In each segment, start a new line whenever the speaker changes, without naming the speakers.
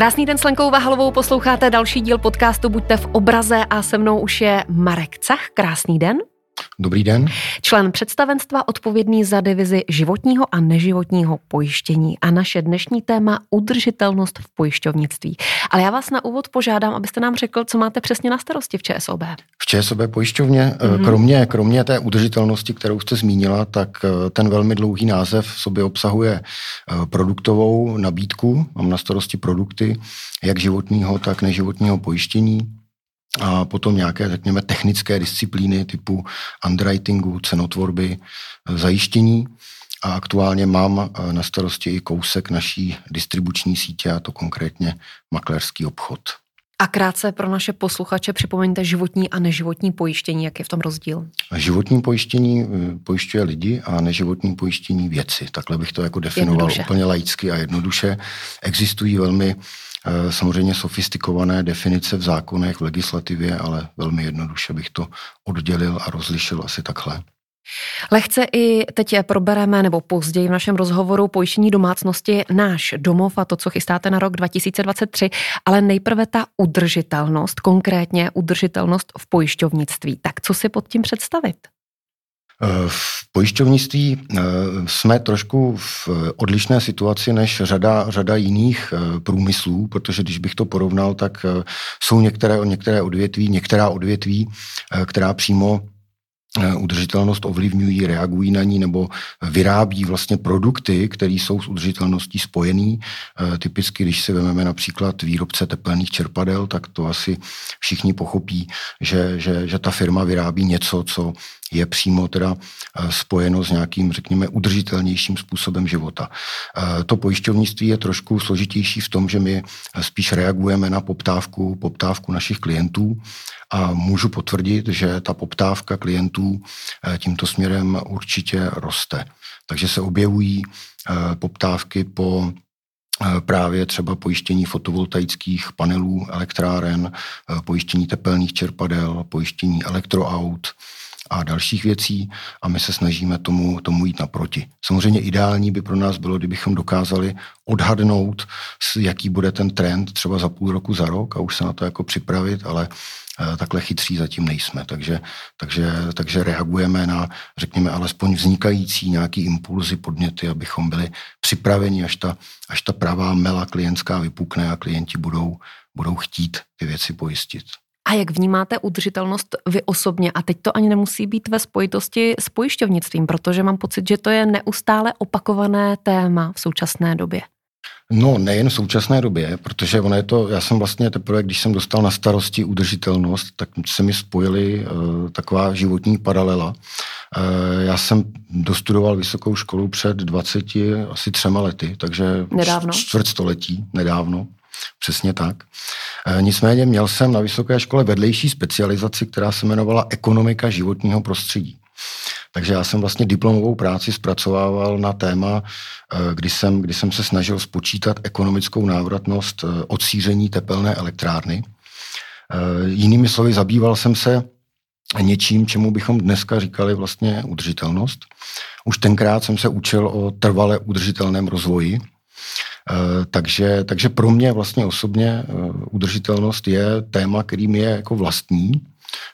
Krásný den s Lenkou Vahalovou, posloucháte další díl podcastu Buďte v obraze a se mnou už je Marek Cach. Krásný den.
Dobrý den.
Člen představenstva odpovědný za divizi životního a neživotního pojištění a naše dnešní téma udržitelnost v pojišťovnictví. Ale já vás na úvod požádám, abyste nám řekl, co máte přesně na starosti v ČSOB.
V ČSOB pojišťovně, mm-hmm. kromě, kromě té udržitelnosti, kterou jste zmínila, tak eh, ten velmi dlouhý název v sobě obsahuje eh, produktovou nabídku. Mám na starosti produkty jak životního, tak neživotního pojištění a potom nějaké, řekněme, technické disciplíny typu underwritingu, cenotvorby, e, zajištění. A aktuálně mám e, na starosti i kousek naší distribuční sítě, a to konkrétně makléřský obchod.
A krátce pro naše posluchače připomeňte životní a neživotní pojištění, jak je v tom rozdíl?
Životní pojištění e, pojišťuje lidi a neživotní pojištění věci. Takhle bych to jako definoval jednoduše. úplně laicky a jednoduše. Existují velmi samozřejmě sofistikované definice v zákonech, v legislativě, ale velmi jednoduše bych to oddělil a rozlišil asi takhle.
Lehce i teď probereme, nebo později v našem rozhovoru pojištění domácnosti náš domov a to, co chystáte na rok 2023, ale nejprve ta udržitelnost, konkrétně udržitelnost v pojišťovnictví. Tak co si pod tím představit?
V pojišťovnictví eh, jsme trošku v odlišné situaci než řada, řada jiných eh, průmyslů, protože když bych to porovnal, tak eh, jsou některé, některé odvětví, některá odvětví, která přímo udržitelnost ovlivňují, reagují na ní nebo vyrábí vlastně produkty, které jsou s udržitelností spojený. Typicky, když si vezmeme například výrobce tepelných čerpadel, tak to asi všichni pochopí, že, že, že ta firma vyrábí něco, co je přímo teda eh, spojeno s nějakým, řekněme, udržitelnějším způsobem života. Eh, to pojišťovnictví je trošku složitější v tom, že my spíš reagujeme na poptávku, poptávku našich klientů a můžu potvrdit, že ta poptávka klientů eh, tímto směrem určitě roste. Takže se objevují poptávky po právě třeba pojištění fotovoltaických panelů, elektráren, pojištění tepelných čerpadel, pojištění elektroaut, a dalších věcí a my se snažíme tomu, tomu jít naproti. Samozřejmě ideální by pro nás bylo, kdybychom dokázali odhadnout, jaký bude ten trend třeba za půl roku, za rok a už se na to jako připravit, ale eh, takhle chytří zatím nejsme. Takže, takže, takže reagujeme na, řekněme, alespoň vznikající nějaký impulzy, podněty, abychom byli připraveni, až ta, až ta pravá mela klientská vypukne a klienti budou, budou chtít ty věci pojistit.
A jak vnímáte udržitelnost vy osobně? A teď to ani nemusí být ve spojitosti s pojišťovnictvím, protože mám pocit, že to je neustále opakované téma v současné době.
No, nejen v současné době, protože ono je to, já jsem vlastně teprve, když jsem dostal na starosti udržitelnost, tak se mi spojily uh, taková životní paralela. Uh, já jsem dostudoval vysokou školu před 20, asi třema lety, takže
nedávno.
čtvrt století, nedávno. Přesně tak. E, nicméně měl jsem na vysoké škole vedlejší specializaci, která se jmenovala Ekonomika životního prostředí. Takže já jsem vlastně diplomovou práci zpracovával na téma, e, kdy jsem, kdy jsem se snažil spočítat ekonomickou návratnost e, odsíření tepelné elektrárny. Jinými slovy, zabýval jsem se něčím, čemu bychom dneska říkali vlastně udržitelnost. Už tenkrát jsem se učil o trvale udržitelném rozvoji, takže, takže pro mě vlastně osobně eh, udržitelnost je téma, který mi je jako vlastní.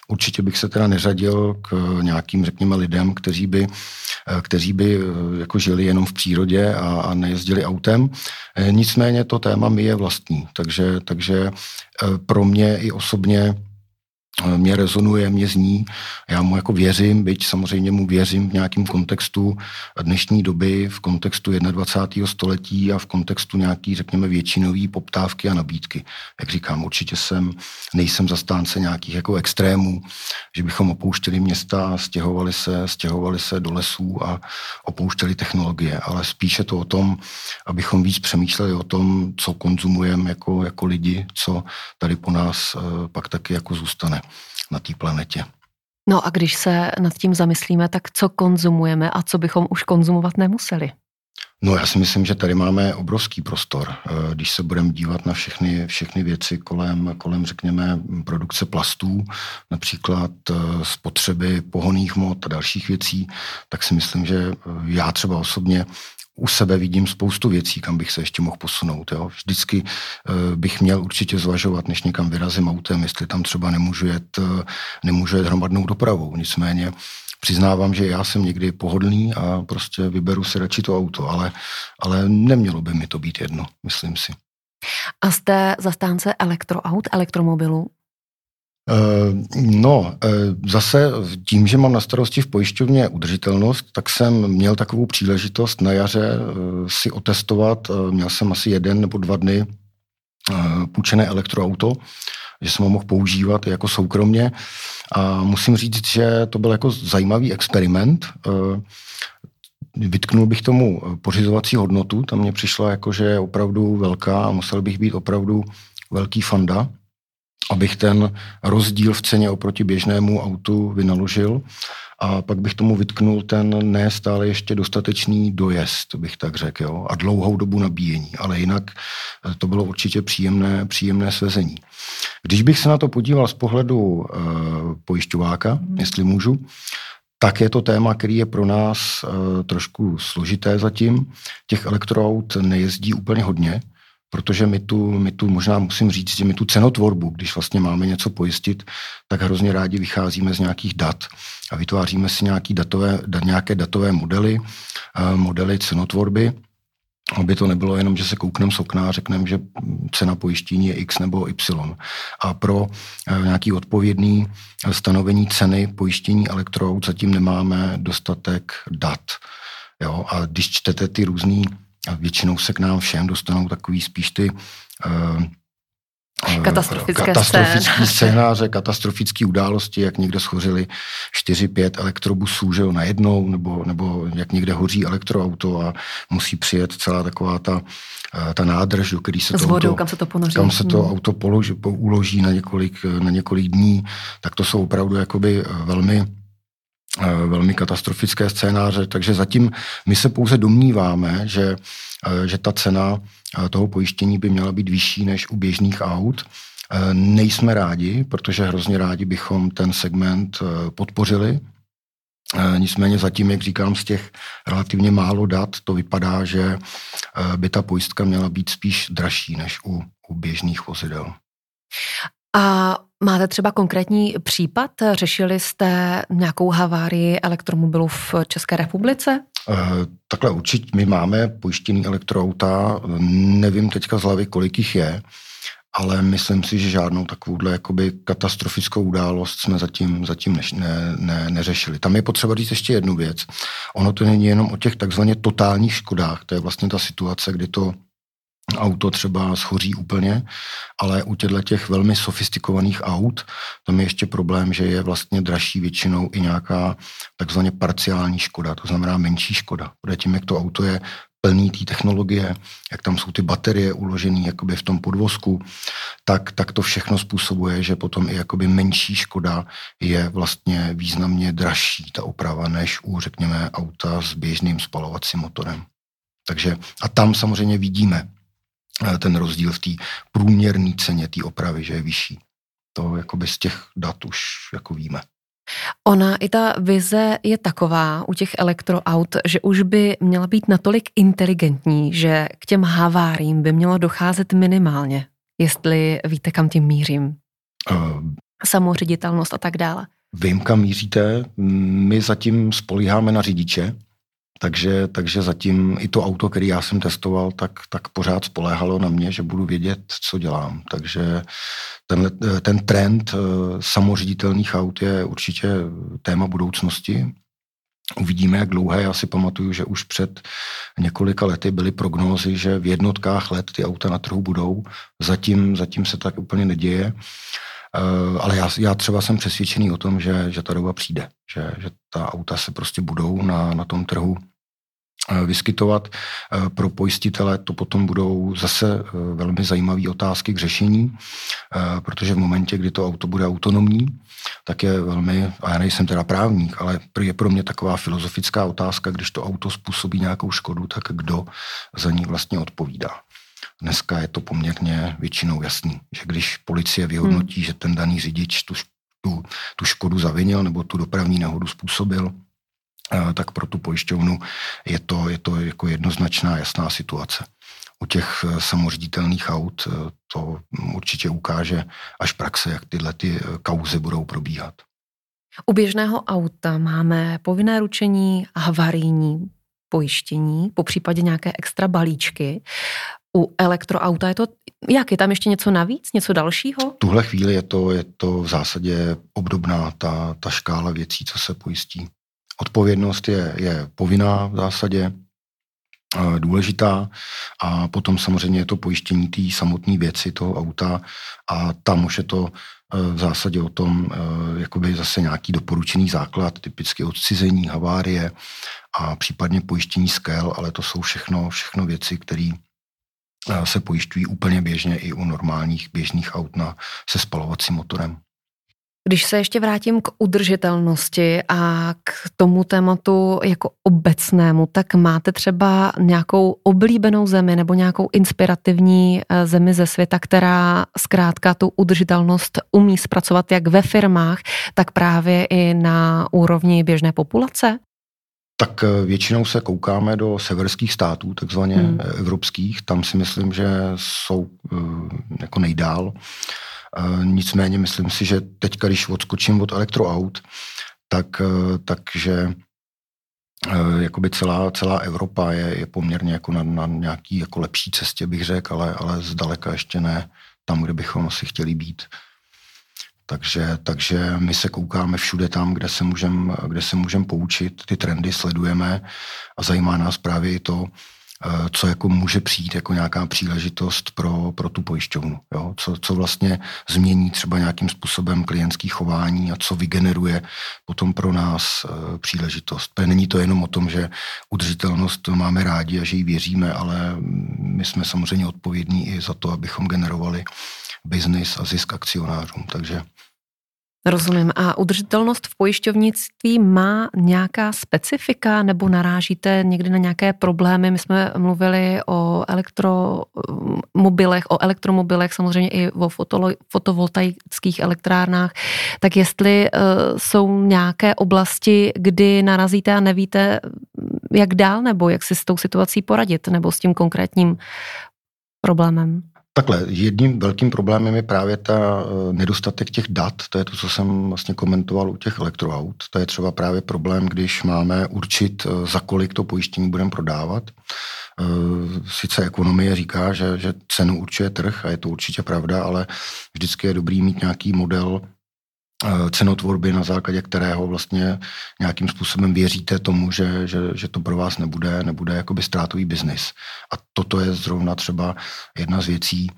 Určitě bych se teda neřadil k nějakým, řekněme, lidem, kteří by, eh, kteří by jako žili jenom v přírodě a, a nejezdili autem. Nicméně to téma mi je vlastní, takže, takže pro mě i osobně mě rezonuje, mě zní. Já mu jako věřím, byť samozřejmě mu věřím v nějakém kontextu dnešní doby, v kontextu 21. století a v kontextu nějaký, řekněme, většinový poptávky a nabídky. Jak říkám, určitě jsem, nejsem zastánce nějakých jako extrémů, že bychom opouštěli města stěhovali se, stěhovali se do lesů a opouštěli technologie, ale spíše to o tom, abychom víc přemýšleli o tom, co konzumujeme jako, jako lidi, co tady po nás uh, pak taky jako zůstane na té planetě.
No a když se nad tím zamyslíme, tak co konzumujeme a co bychom už konzumovat nemuseli?
No já si myslím, že tady máme obrovský prostor. Eh, když se budeme dívat na všechny, všechny věci kolem, kolem, řekněme, produkce plastů, například eh, spotřeby pohoných mod a dalších věcí, tak si myslím, že eh, já třeba osobně u sebe vidím spoustu věcí, kam bych se ještě mohl posunout. Jo. Vždycky uh, bych měl určitě zvažovat, než někam vyrazím autem, jestli tam třeba nemůžu jet, uh, nemůžu jet hromadnou dopravou. Nicméně přiznávám, že já jsem někdy pohodlný a prostě vyberu si radši to auto, ale, ale nemělo by mi to být jedno, myslím si.
A jste zastánce elektroaut, elektromobilů?
Uh, no, uh, zase tím, že mám na starosti v pojišťovně udržitelnost, tak jsem měl takovou příležitost na jaře uh, si otestovat. Měl jsem asi jeden nebo dva dny půjčené elektroauto, že jsem ho mohl používat jako soukromně. A musím říct, že to byl jako zajímavý experiment. Vytknul bych tomu pořizovací hodnotu, tam mě přišla jako, že je opravdu velká a musel bych být opravdu velký fanda, abych ten rozdíl v ceně oproti běžnému autu vynaložil a pak bych tomu vytknul ten ne stále ještě dostatečný dojezd, bych tak řekl, jo, a dlouhou dobu nabíjení, ale jinak eh, to bylo určitě příjemné, příjemné svezení. Když bych se na to podíval z pohledu uh, pojišťováka, mm. jestli můžu, tak je to téma, který je pro nás uh, trošku složité zatím. Těch elektroaut nejezdí úplně hodně, protože my tu, my tu možná musím říct, že my tu cenotvorbu, když vlastně máme něco pojistit, tak hrozně rádi vycházíme z nějakých dat a vytváříme si nějaký datové, nějaké datové modely, uh, modely cenotvorby, aby to nebylo jenom, že se koukneme z okna a řekneme, že cena pojištění je X nebo Y. A pro eh, nějaký odpovědný stanovení ceny pojištění elektroaut zatím nemáme dostatek dat. Jo? A když čtete ty různý, a většinou se k nám všem dostanou takový spíš ty uh,
Katastrofické,
katastrofický scénáře, katastrofické události, jak někde schořili 4-5 elektrobusů že jo, najednou, nebo, nebo jak někde hoří elektroauto a musí přijet celá taková ta, eh, ta nádrž, do který se
to, vodou, auto, kam se to ponoří.
Kam se to hmm. auto položí, uloží na několik, na několik dní, tak to jsou opravdu jakoby velmi velmi katastrofické scénáře, takže zatím my se pouze domníváme, že, že ta cena toho pojištění by měla být vyšší než u běžných aut. Nejsme rádi, protože hrozně rádi bychom ten segment podpořili. Nicméně zatím, jak říkám, z těch relativně málo dat to vypadá, že by ta pojistka měla být spíš dražší než u, u běžných vozidel.
A máte třeba konkrétní případ? Řešili jste nějakou havárii elektromobilů v České republice?
Eh, takhle určitě my máme pojištěný elektroauta, nevím teďka z hlavy, kolik jich je, ale myslím si, že žádnou takovouhle jakoby katastrofickou událost jsme zatím, zatím ne, ne, ne, neřešili. Tam je potřeba říct ještě jednu věc. Ono to není jenom o těch takzvaně totálních škodách, to je vlastně ta situace, kdy to auto třeba schoří úplně, ale u těchto těch velmi sofistikovaných aut tam je ještě problém, že je vlastně dražší většinou i nějaká takzvaně parciální škoda, to znamená menší škoda. Protože tím, jak to auto je plný té technologie, jak tam jsou ty baterie uložené jakoby v tom podvozku, tak, tak to všechno způsobuje, že potom i jakoby menší škoda je vlastně významně dražší ta oprava, než u, řekněme, auta s běžným spalovacím motorem. Takže a tam samozřejmě vidíme, ten rozdíl v té průměrné ceně té opravy, že je vyšší. To jakoby z těch dat už jako víme.
Ona i ta vize je taková u těch elektroaut, že už by měla být natolik inteligentní, že k těm haváriím by mělo docházet minimálně, jestli víte, kam tím mířím. Uh, Samoředitelnost a tak dále.
Vím, kam míříte. My zatím spolíháme na řidiče, takže, takže zatím i to auto, který já jsem testoval, tak, tak pořád spoléhalo na mě, že budu vědět, co dělám. Takže ten, ten trend eh, samoředitelných aut je určitě téma budoucnosti. Uvidíme, jak dlouhé. Já si pamatuju, že už před několika lety byly prognózy, že v jednotkách let ty auta na trhu budou. Zatím, zatím se tak úplně neděje. Eh, ale já, já třeba jsem přesvědčený o tom, že, že ta doba přijde, že, že ta auta se prostě budou na, na tom trhu eh, vyskytovat. Eh, pro pojistitele to potom budou zase velmi zajímavé otázky k řešení, protože v momentě, kdy to auto bude autonomní, tak je velmi, a já nejsem teda právník, ale je pro mě taková filozofická otázka, když to auto způsobí nějakou škodu, tak kdo za ní vlastně odpovídá. Dneska je to poměrně většinou jasný, že když policie vyhodnotí, hmm. že ten daný řidič tu, tu, tu škodu zavinil nebo tu dopravní nehodu způsobil, tak pro tu pojišťovnu je to, je to jako jednoznačná jasná situace. U těch samoředitelných aut to určitě ukáže až praxe, jak tyhle ty kauzy budou probíhat.
U běžného auta máme povinné ručení, havarijní pojištění, po případě nějaké extra balíčky. U elektroauta je to, jak je tam ještě něco navíc, něco dalšího?
V tuhle chvíli je to, je to v zásadě obdobná ta, ta škála věcí, co se pojistí. Odpovědnost je, je povinná v zásadě, důležitá a potom samozřejmě je to pojištění té samotné věci toho auta a tam už je to e, v zásadě o tom, e, jakoby zase nějaký doporučený základ, typicky odcizení, havárie a případně pojištění skel, ale to jsou všechno, všechno věci, které se pojišťují úplně běžně i u normálních běžných aut na, se spalovacím motorem.
Když se ještě vrátím k udržitelnosti a k tomu tématu jako obecnému, tak máte třeba nějakou oblíbenou zemi nebo nějakou inspirativní eh, zemi ze světa, která zkrátka tu udržitelnost umí zpracovat jak ve firmách, tak právě i na úrovni běžné populace?
Tak eh, většinou se koukáme do severských států, takzvaně hmm. Eh, evropských. Tam si myslím, že jsou jako nejdál. Nicméně myslím si, že teď, když odskočím od elektroaut, tak, takže jakoby celá, celá Evropa je, je poměrně jako na, na nějaký jako lepší cestě, bych řekl, ale, ale zdaleka ještě ne tam, kde bychom asi chtěli být. Takže, takže my se koukáme všude tam, kde se můžeme kde se můžem poučit, ty trendy sledujeme a zajímá nás právě i to, Eh, co jako může přijít jako nějaká příležitost pro, pro tu pojišťovnu. Jo? Co, co vlastně změní třeba nějakým způsobem klientský chování a co vygeneruje potom pro nás e, příležitost. Není to jenom o tom, že udržitelnost máme rádi a že ji věříme, ale my jsme samozřejmě odpovědní i za to, abychom generovali biznis a zisk akcionářům. Takže
Rozumím. A udržitelnost v pojišťovnictví má nějaká specifika nebo narážíte někdy na nějaké problémy? My jsme mluvili o elektromobilech, o elektromobilech, samozřejmě i o fotovoltaických elektrárnách. Tak jestli uh, jsou nějaké oblasti, kdy narazíte a nevíte, jak dál, nebo jak si s tou situací poradit, nebo s tím konkrétním problémem?
Takhle, jedním velkým problémem je právě ta eh, nedostatek těch dat, to je to, co jsem vlastně komentoval u těch elektroaut. To je třeba právě problém, když máme určit, eh, za kolik to pojištění budeme prodávat. Eh, sice ekonomie říká, že, že cenu určuje trh a je to určitě pravda, ale vždycky je dobrý mít nějaký model cenotvorby, na základě kterého vlastně nějakým způsobem věříte tomu, že, že, že to pro vás nebude, nebude jakoby ztrátový biznis. A toto je zrovna třeba jedna z věcí,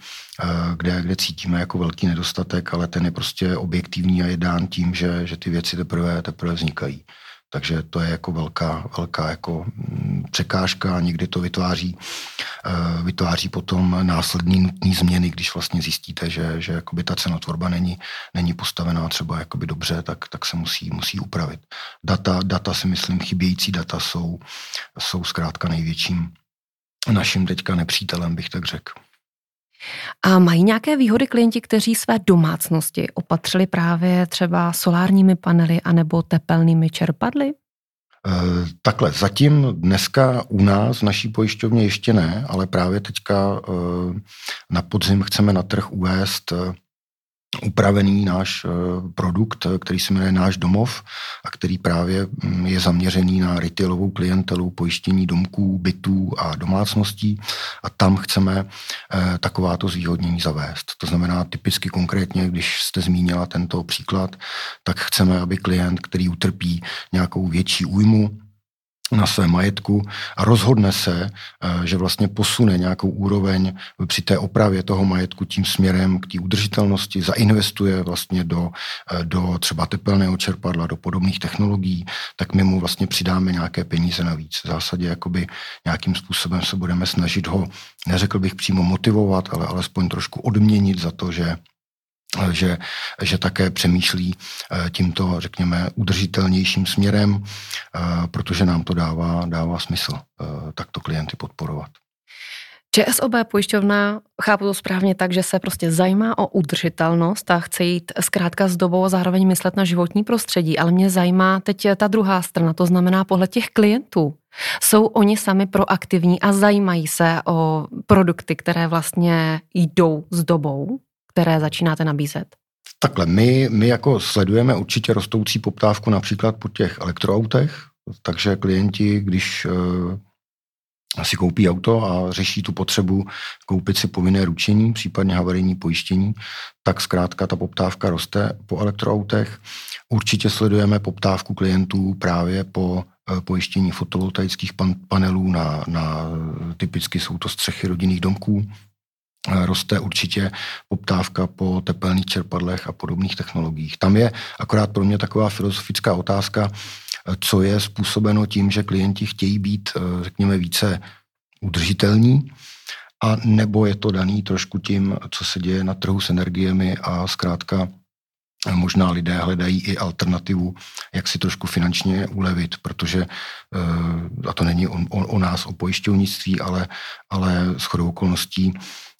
eh, kde, kde cítíme jako velký nedostatek, ale ten je prostě objektivní a je dán tím, že, že ty věci teprve, teprve vznikají. Takže to je jako velká, velká jako mm, překážka a někdy to vytváří, eh, vytváří potom následný nutný změny, když vlastně zjistíte, že, že jakoby ta cenotvorba není, není postavená třeba jakoby dobře, tak, tak se musí, musí upravit. Data, data si myslím, chybějící data jsou, jsou zkrátka největším naším teďka nepřítelem, bych tak řekl.
A mají nějaké výhody klienti, kteří své domácnosti opatřili právě třeba solárními panely anebo tepelnými čerpadly?
Eh, takhle, zatím dneska u nás, v naší pojišťovně ještě ne, ale právě teďka eh, na podzim chceme na trh uvést eh, upravený náš eh, produkt, který se jmenuje Náš domov a který právě mm, je zaměřený na retailovou klientelu, pojištění domků, bytů a domácností a tam chceme eh, takováto zvýhodnění zavést. To znamená typicky konkrétně, když jste zmínila tento příklad, tak chceme, aby klient, který utrpí nějakou větší újmu, na své majetku a rozhodne se, eh, že vlastně posune nějakou úroveň při té opravě toho majetku tím směrem k té udržitelnosti, zainvestuje vlastně do, eh, do třeba tepelného čerpadla, do podobných technologií, tak my mu vlastně přidáme nějaké peníze navíc. V zásadě jakoby nějakým způsobem se budeme snažit ho, neřekl bych přímo motivovat, ale alespoň trošku odměnit za to, že že, že také přemýšlí eh, tímto, řekněme, udržitelnějším směrem, eh, protože nám to dává, dává smysl eh, takto klienty podporovat.
ČSOB pojišťovna, chápu to správně tak, že se prostě zajímá o udržitelnost a chce jít zkrátka s dobou a zároveň myslet na životní prostředí, ale mě zajímá teď ta druhá strana, to znamená pohled těch klientů. Jsou oni sami proaktivní a zajímají se o produkty, které vlastně jdou s dobou, které začínáte nabízet?
Takhle, my, my jako sledujeme určitě rostoucí poptávku například po těch elektroautech, takže klienti, když uh, si koupí auto a řeší tu potřebu koupit si povinné ručení, případně havarijní pojištění, tak zkrátka ta poptávka roste po elektroautech. Určitě sledujeme poptávku klientů právě po uh, pojištění fotovoltaických pan, panelů na, na typicky jsou to střechy rodinných domků, roste určitě poptávka po tepelných čerpadlech a podobných technologiích. Tam je akorát pro mě taková filozofická otázka, co je způsobeno tím, že klienti chtějí být, eh, řekněme, více udržitelní, a nebo je to daný trošku tím, co se děje na trhu s energiemi a zkrátka možná lidé hledají i alternativu, jak si trošku finančně ulevit, protože, eh, a to není o, o, nás, o pojišťovnictví, ale, ale chodou okolností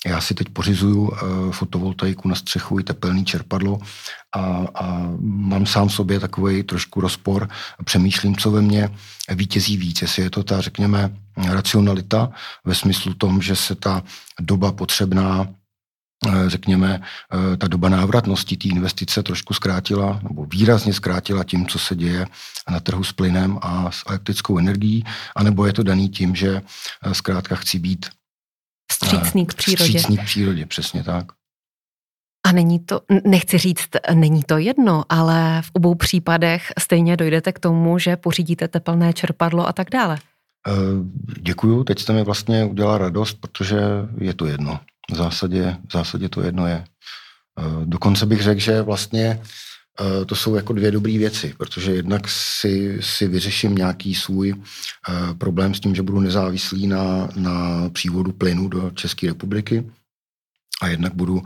já si teď pořizuju uh, fotovoltaiku na střechu i tepelný čerpadlo a, a mám sám sobě takový trošku rozpor. Přemýšlím, co ve mně vítězí víc, jestli je to ta, řekněme, racionalita ve smyslu tom, že se ta doba potřebná eh, řekněme, eh, ta doba návratnosti té investice trošku zkrátila, nebo výrazně zkrátila tím, co se děje na trhu s plynem a s elektrickou energií, anebo je to daný tím, že zkrátka chci být
Vstřícný k přírodě.
Vstřícný k přírodě, přesně tak.
A není to, nechci říct, není to jedno, ale v obou případech stejně dojdete k tomu, že pořídíte tepelné čerpadlo a tak dále.
Eh, děkuju, teď jste mi vlastně udělala radost, protože je to jedno. V zásadě, v zásadě to jedno je. Eh, dokonce bych řekl, že vlastně Eh, to jsou jako dvě dobré věci, protože jednak si, si vyřeším nějaký svůj eh, problém s tím, že budu nezávislý na, na přívodu plynu do České republiky a jednak budu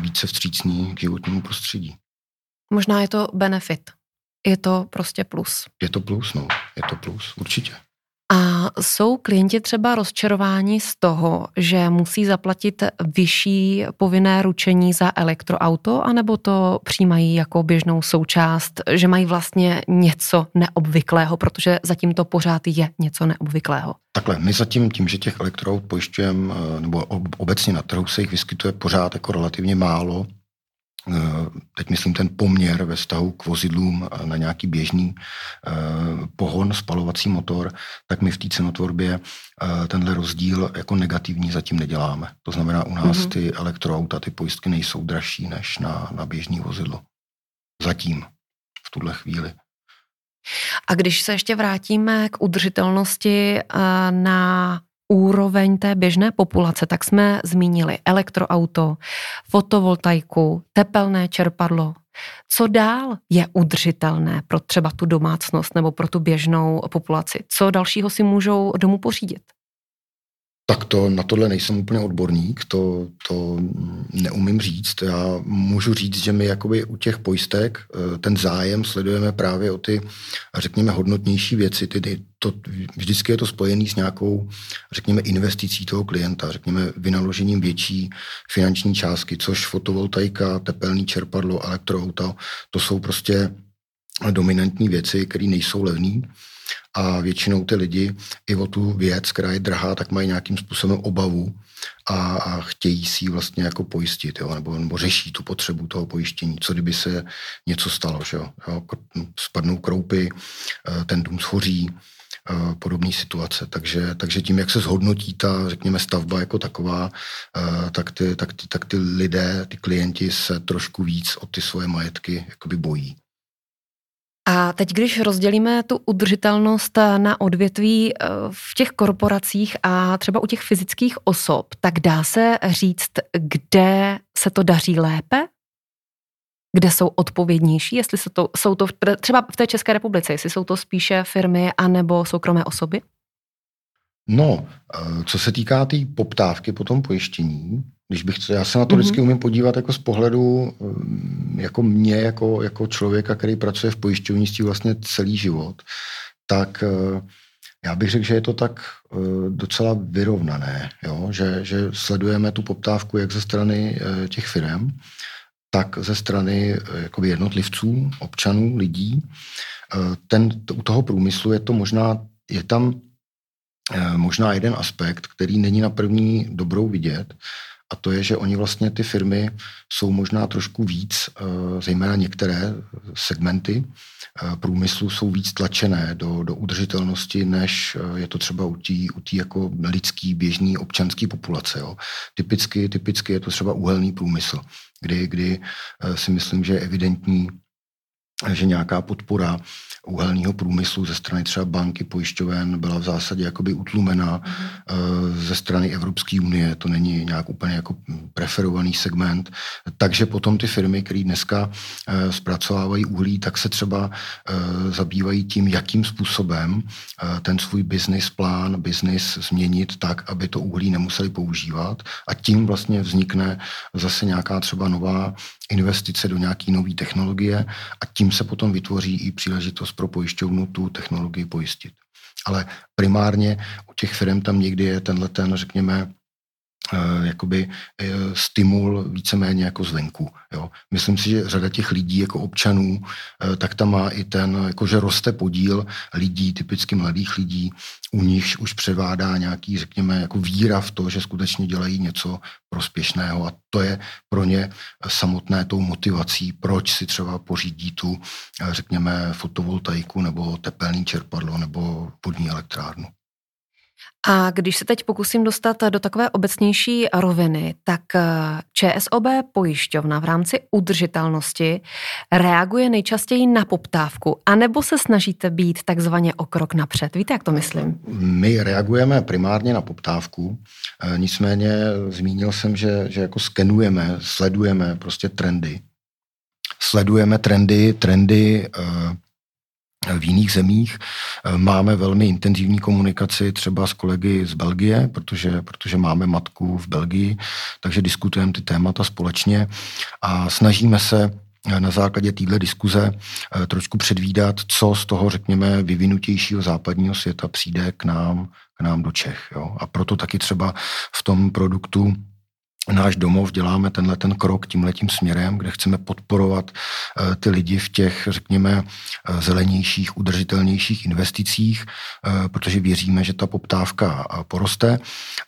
více vstřícný k životnímu prostředí.
Možná je to benefit. Je to prostě plus.
Je to plus, no. Je to plus, určitě.
A jsou klienti třeba rozčarováni z toho, že musí zaplatit vyšší povinné ručení za elektroauto, anebo to přijímají jako běžnou součást, že mají vlastně něco neobvyklého, protože zatím to pořád je něco neobvyklého?
Takhle, my zatím tím, že těch elektroaut pojišťujeme, eh, nebo obecně na trhu se jich vyskytuje pořád jako relativně málo, teď myslím ten poměr ve vztahu k vozidlům na nějaký běžný eh, pohon, spalovací motor, tak my v té cenotvorbě eh, tenhle rozdíl jako negativní zatím neděláme. To znamená, u nás mm-hmm. ty elektroauta, ty pojistky nejsou dražší než na, na běžný vozidlo. Zatím, v tuhle chvíli.
A když se ještě vrátíme k udržitelnosti na úroveň té běžné populace, tak jsme zmínili elektroauto, fotovoltaiku, tepelné čerpadlo. Co dál je udržitelné pro třeba tu domácnost nebo pro tu běžnou populaci? Co dalšího si můžou domů pořídit?
Tak to na tohle nejsem úplně odborník, to, to neumím říct. Já můžu říct, že my jakoby u těch pojistek eh, ten zájem sledujeme právě o ty, řekněme, hodnotnější věci. Ty, to, vždycky je to spojené s nějakou, řekněme, investicí toho klienta, řekněme, vynaložením větší finanční částky, což fotovoltaika, tepelný čerpadlo, elektroauta, to jsou prostě dominantní věci, které nejsou levné a většinou ty lidi i o tu věc, která je drahá, tak mají nějakým způsobem obavu a, a chtějí si ji vlastně jako pojistit, jo? Nebo, nebo řeší tu potřebu toho pojištění, co kdyby se něco stalo, že jo? Spadnou kroupy, eh, ten dům schoří, eh, podobné situace. Takže, takže tím, jak se zhodnotí ta, řekněme, stavba jako taková, eh, tak ty, tak, ty, tak ty lidé, ty klienti se trošku víc o ty svoje majetky jakoby bojí.
A teď, když rozdělíme tu udržitelnost na odvětví eh, v těch korporacích a třeba u těch fyzických osob, tak dá se říct, kde se to daří lépe? Kde jsou odpovědnější? Jestli jsou to, jsou to třeba v té České republice, jestli jsou to spíše firmy anebo soukromé osoby?
No, eh, co se týká té poptávky po tom pojištění, když bych, já se na to vždycky mhm. umím podívat jako z pohledu eh, jako mě, jako, jako člověka, který pracuje v pojišťovnictví vlastně celý život, tak eh, Já bych řekl, že je to tak docela vyrovnané, jo? Že, že sledujeme tu poptávku jak ze strany těch firm, tak ze strany jakoby jednotlivců, občanů, lidí. Ten, u toho průmyslu je to možná, je tam možná jeden aspekt, který není na první dobrou vidět, a to je, že oni vlastně ty firmy jsou možná trošku víc, eh, zejména některé segmenty eh, průmyslu jsou víc tlačené do, do udržitelnosti, než eh, je to třeba u té u tý jako lidský, běžný, občanský populace. Jo. Typicky, typicky je to třeba uhelný průmysl, kdy, kdy si myslím, že je evidentní, že nějaká podpora uhelného průmyslu ze strany třeba banky, pojišťoven byla v zásadě jakoby utlumená mm. ze strany Evropské unie. To není nějak úplně jako preferovaný segment. Takže potom ty firmy, které dneska eh, zpracovávají uhlí, tak se třeba eh, zabývají tím, jakým způsobem ten svůj business plán, business změnit tak, aby to uhlí nemuseli používat a tím vlastně vznikne zase nějaká třeba nová investice do nějaké nové technologie a tím se potom vytvoří i příležitost pro pojišťovnu tu technologii pojistit. Ale primárně u těch firm tam někdy je tenhle ten, řekněme, jakoby eh, stimul víceméně jako zvenku. Jo. Myslím si, že řada těch lidí jako občanů, eh, tak tam má i ten, jakože roste podíl lidí, typicky mladých lidí, u nich už převádá nějaký, řekněme, jako víra v to, že skutečně dělají něco prospěšného a to je pro ně samotné tou motivací, proč si třeba pořídí tu, řekněme, fotovoltaiku nebo tepelný čerpadlo nebo podní elektrárnu.
A když se teď pokusím dostat do takové obecnější roviny, tak eh, ČSOB pojišťovna v rámci udržitelnosti reaguje nejčastěji na poptávku, anebo se snažíte být takzvaně o krok napřed. Víte, jak to myslím?
My reagujeme primárně na poptávku, eh, nicméně zmínil jsem, že, že jako skenujeme, sledujeme prostě trendy. Sledujeme trendy, trendy uh, v jiných zemích. Eh, máme velmi intenzivní komunikaci třeba s kolegy z Belgie, protože, protože máme matku v Belgii, takže diskutujeme ty témata společně a snažíme se eh, na základě téhle diskuze eh, trošku předvídat, co z toho, řekněme, vyvinutějšího západního světa přijde k nám, k nám do Čech. Jo? A proto taky třeba v tom produktu náš domov děláme tenhle ten krok tímhletím směrem, kde chceme podporovat eh, ty lidi v těch, řekněme, eh, zelenějších, udržitelnějších investicích, eh, protože věříme, že ta poptávka poroste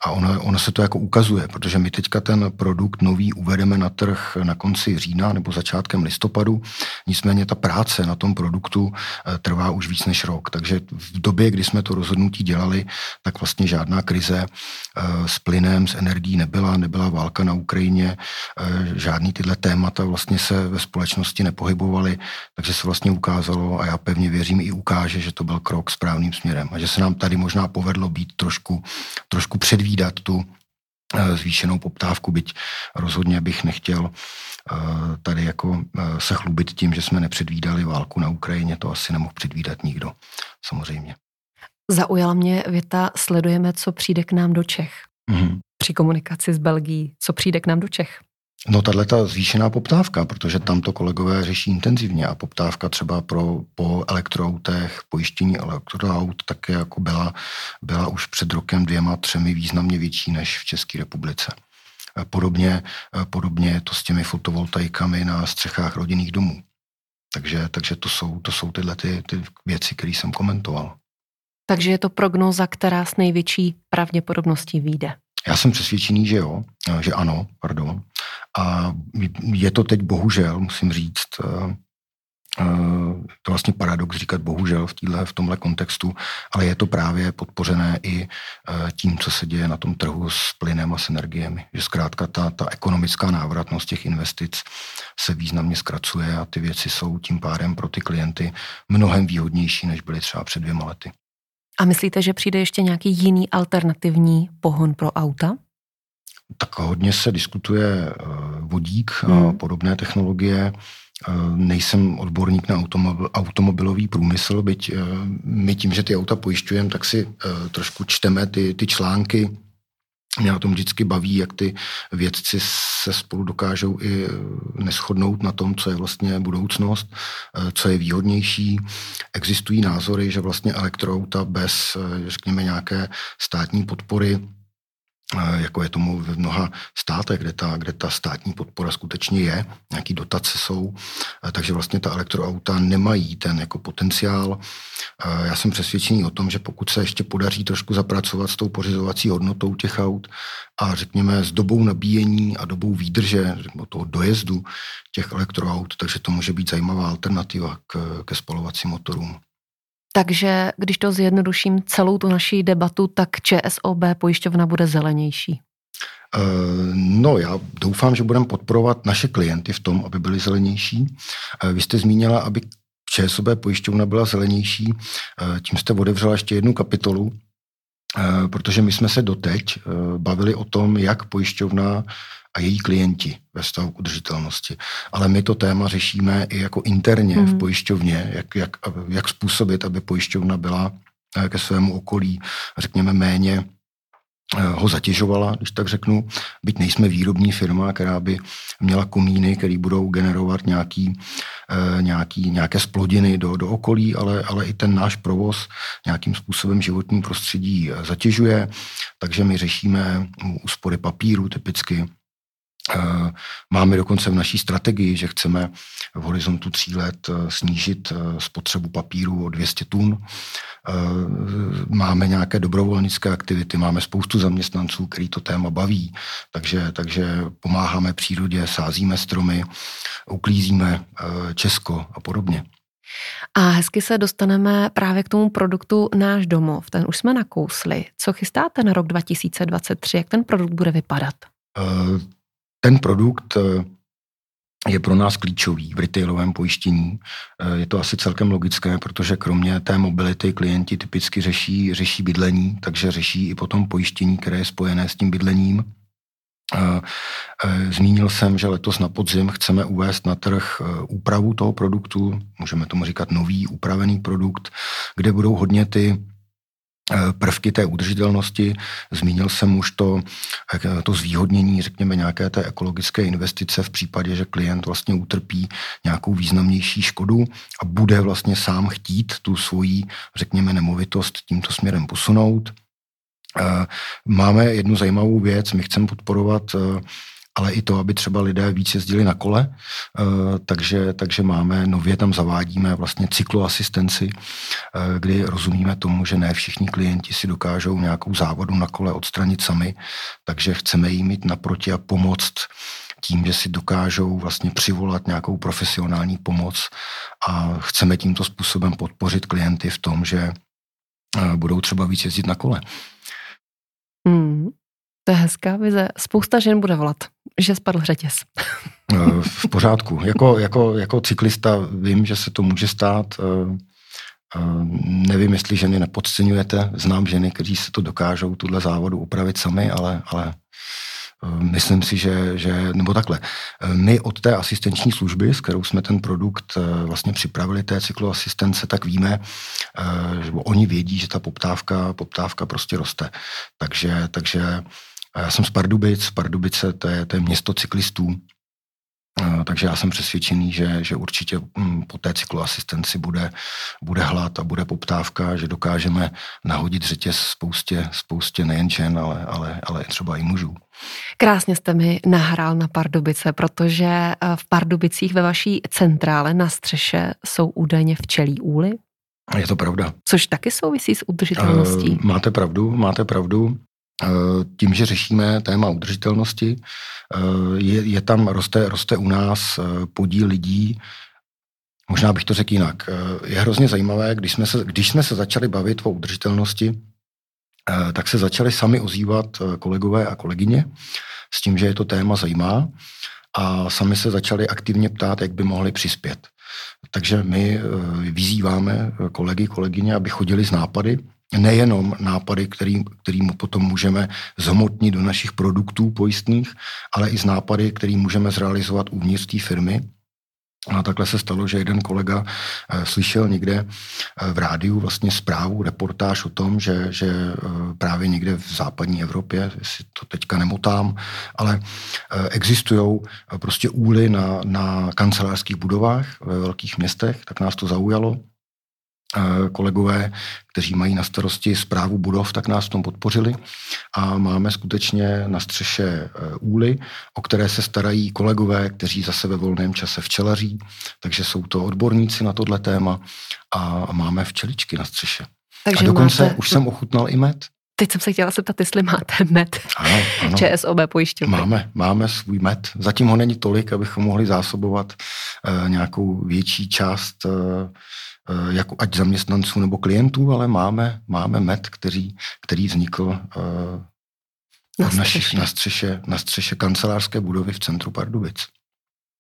a ono, ono se to jako ukazuje, protože my teďka ten produkt nový uvedeme na trh na konci října nebo začátkem listopadu, nicméně ta práce na tom produktu trvá už víc než rok, takže v době, kdy jsme to rozhodnutí dělali, tak vlastně žádná krize s plynem, s energií nebyla, nebyla válka na Ukrajině, eh, žádný tyhle témata vlastně se ve společnosti nepohybovaly, takže se vlastně ukázalo a já pevně věřím i ukáže, že to byl krok správným směrem a že se nám tady možná povedlo být trošku, trošku předvídat tu eh, zvýšenou poptávku, byť rozhodně bych nechtěl eh, tady jako se chlubit tím, že jsme nepředvídali válku na Ukrajině, to asi nemohl předvídat nikdo, samozřejmě.
Zaujala mě věta, sledujeme, co přijde k nám do Čech. Mm-hmm při komunikaci s Belgií, co přijde k nám do Čech?
No tahle ta zvýšená poptávka, protože tam to kolegové řeší intenzivně a poptávka třeba pro, po elektroautech, pojištění elektroaut také jako byla, byla už před rokem dvěma, třemi významně větší než v České republice. Podobně, podobně je to s těmi fotovoltaikami na střechách rodinných domů. Takže, takže to, jsou, to jsou tyhle ty, ty věci, které jsem komentoval.
Takže je to prognoza, která s největší pravděpodobností vyjde.
Já jsem přesvědčený, že jo, že ano, pardon. A je to teď bohužel, musím říct, eh, eh, to vlastně paradox říkat bohužel v, týhle, v tomhle kontextu, ale je to právě podpořené i eh, tím, co se děje na tom trhu s plynem a s energiemi. Že zkrátka ta, ta ekonomická návratnost těch investic se významně zkracuje a ty věci jsou tím pádem pro ty klienty mnohem výhodnější, než byly třeba před dvěma lety.
A myslíte, že přijde ještě nějaký jiný alternativní pohon pro auta?
Tak hodně se diskutuje eh, vodík a hmm. podobné technologie. Eh, nejsem odborník na automobil, automobilový průmysl, byť eh, my tím, že ty auta pojišťujeme, tak si trošku čteme ty, ty články mě na tom vždycky baví, jak ty vědci se spolu dokážou i neschodnout na tom, co je vlastně budoucnost, co je výhodnější. Existují názory, že vlastně elektroauta bez, řekněme, nějaké státní podpory jako je tomu v mnoha státech, kde ta, kde ta státní podpora skutečně je, nějaký dotace jsou, takže vlastně ta elektroauta nemají ten jako potenciál. Já jsem přesvědčený o tom, že pokud se ještě podaří trošku zapracovat s tou pořizovací hodnotou těch aut a řekněme s dobou nabíjení a dobou výdrže toho dojezdu těch elektroaut, takže to může být zajímavá alternativa k, ke spalovacím motorům.
Takže když to zjednoduším celou tu naší debatu, tak ČSOB pojišťovna bude zelenější.
Eh, no, já doufám, že budeme podporovat naše klienty v tom, aby byli zelenější. Eh, vy jste zmínila, aby ČSOB pojišťovna byla zelenější. Eh, tím jste otevřela ještě jednu kapitolu, protože my jsme se doteď bavili o tom, jak pojišťovna a její klienti ve stavu k udržitelnosti. Ale my to téma řešíme i jako interně mm. v mhm. pojišťovně, jak, jak, jak způsobit, aby pojišťovna byla eh, ke svému okolí, řekněme, méně eh, ho zatěžovala, když tak řeknu. Byť nejsme výrobní firma, která by měla komíny, které budou generovat nějaký, eh, nějaký, nějaké splodiny do, do okolí, ale, ale i ten náš provoz nějakým způsobem životní prostředí zatěžuje. Takže my řešíme úspory papíru typicky, máme dokonce v naší strategii, že chceme v horizontu tří let eh, snížit eh, spotřebu papíru o 200 tun. Máme nějaké dobrovolnické aktivity, máme spoustu zaměstnanců, který to téma baví, takže, takže pomáháme přírodě, sázíme stromy, uklízíme Česko a podobně.
A hezky se dostaneme právě k tomu produktu Náš domov. Ten už jsme nakousli. Co chystáte na rok 2023? Jak ten produkt bude vypadat?
Ten produkt eh, je pro nás klíčový v retailovém pojištění. Eh, je to asi celkem logické, protože kromě té mobility klienti typicky řeší, řeší bydlení, takže řeší i potom pojištění, které je spojené s tím bydlením. Eh, zmínil jsem, že letos na podzim chceme uvést na trh úpravu toho produktu, můžeme tomu říkat nový upravený produkt, kde budou hodně ty prvky té udržitelnosti. Zmínil jsem už to, eh, to zvýhodnění, řekněme, nějaké té ekologické investice v případě, že klient vlastně utrpí nějakou významnější škodu a bude vlastně sám chtít tu svoji, řekněme, nemovitost tímto směrem posunout. Eh, máme jednu zajímavou věc, my chceme podporovat ale i to, aby třeba lidé víc jezdili na kole, eh, takže, takže máme, nově tam zavádíme vlastně cykloasistenci, eh, kdy rozumíme tomu, že ne všichni klienti si dokážou nějakou závodu na kole odstranit sami, takže chceme jí mít naproti a pomoct tím, že si dokážou vlastně přivolat nějakou profesionální pomoc a chceme tímto způsobem podpořit klienty v tom, že eh, budou třeba víc jezdit na kole.
Hmm. To je hezká vize. Spousta žen bude volat, že spadl řetěz.
Eh, v pořádku. Jako, jako, jako cyklista vím, že se to může stát. Eh, eh, nevím, jestli ženy nepodceňujete. Znám ženy, kteří se to dokážou tuhle závodu upravit sami, ale, ale myslím si, že, že, nebo takhle, my od té asistenční služby, s kterou jsme ten produkt vlastně připravili, té cykloasistence, tak víme, že oni vědí, že ta poptávka, poptávka prostě roste. Takže, takže a já jsem z Pardubic, Pardubice to je, to je město cyklistů, takže já jsem přesvědčený, že, že určitě mm, po té cykloasistenci bude, bude hlad a bude poptávka, že dokážeme nahodit řetěz spoustě, spoustě nejen žen, ale, ale, ale třeba i mužů.
Krásně jste mi nahrál na Pardubice, protože eh, v Pardubicích ve vaší centrále na střeše jsou údajně včelí úly.
Je to pravda.
Což taky souvisí s udržitelností. Uh,
máte pravdu, máte pravdu. Eh, tím, že řešíme téma udržitelnosti, eh, je, je tam, roste, roste u nás eh, podíl lidí, možná bych to řekl jinak. Je hrozně zajímavé, když jsme se, když jsme se začali bavit o udržitelnosti, tak se začali sami ozývat kolegové a kolegyně s tím, že je to téma zajímá a sami se začali aktivně ptát, jak by mohli přispět. Takže my vyzýváme kolegy, kolegyně, aby chodili z nápady, nejenom nápady, který, kterým potom můžeme zhmotnit do našich produktů pojistných, ale i z nápady, který můžeme zrealizovat uvnitř té firmy. A takhle se stalo, že jeden kolega e, slyšel někde e, v rádiu vlastně zprávu, reportáž o tom, že, že e, právě někde v západní Evropě, si to teďka nemotám, ale existují prostě úly na, na kancelářských budovách ve velkých městech, tak nás to zaujalo kolegové, kteří mají na starosti zprávu budov, tak nás v tom podpořili a máme skutečně na střeše e, úly, o které se starají kolegové, kteří zase ve volném čase včelaří, takže jsou to odborníci na tohle téma a máme včeličky na střeše. Takže a dokonce máte... už jsem ochutnal i med.
Teď jsem se chtěla zeptat, jestli máte med. Ano, ano. ČSOB pojišťovny.
Máme, máme svůj med. Zatím ho není tolik, abychom mohli zásobovat uh, nějakou větší část uh, Eh, jako ať zaměstnanců nebo klientů, ale máme, máme med, který, který vznikl eh, na střeše. Na, střeše, na střeše kancelářské budovy v centru Pardubic.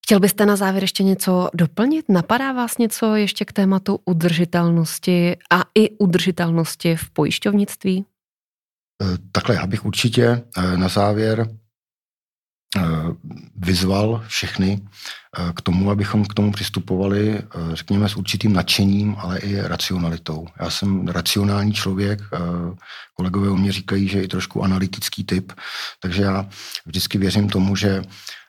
Chtěl byste na závěr ještě něco doplnit? Napadá vás něco ještě k tématu udržitelnosti a i udržitelnosti v pojišťovnictví?
Eh, takhle, já bych určitě na závěr vyzval všechny k tomu, abychom k tomu přistupovali, eh, řekněme, s určitým nadšením, ale i racionalitou. Já jsem racionální člověk, eh, kolegové o mě říkají, že je i trošku analytický typ, takže já vždycky věřím tomu, že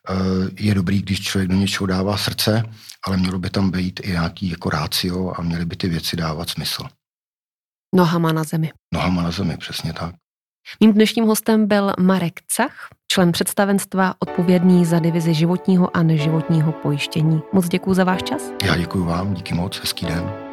eh, je dobrý, když člověk do něčeho dává srdce, ale mělo by tam být i nějaký jako rácio a měly by ty věci dávat smysl.
Nohama na zemi.
Nohama na zemi, přesně tak.
Mým dnešním hostem byl Marek Cach, člen představenstva odpovědný za divizi životního a neživotního pojištění. Moc děkuji za váš čas.
Já děkuji vám, díky moc, hezký den.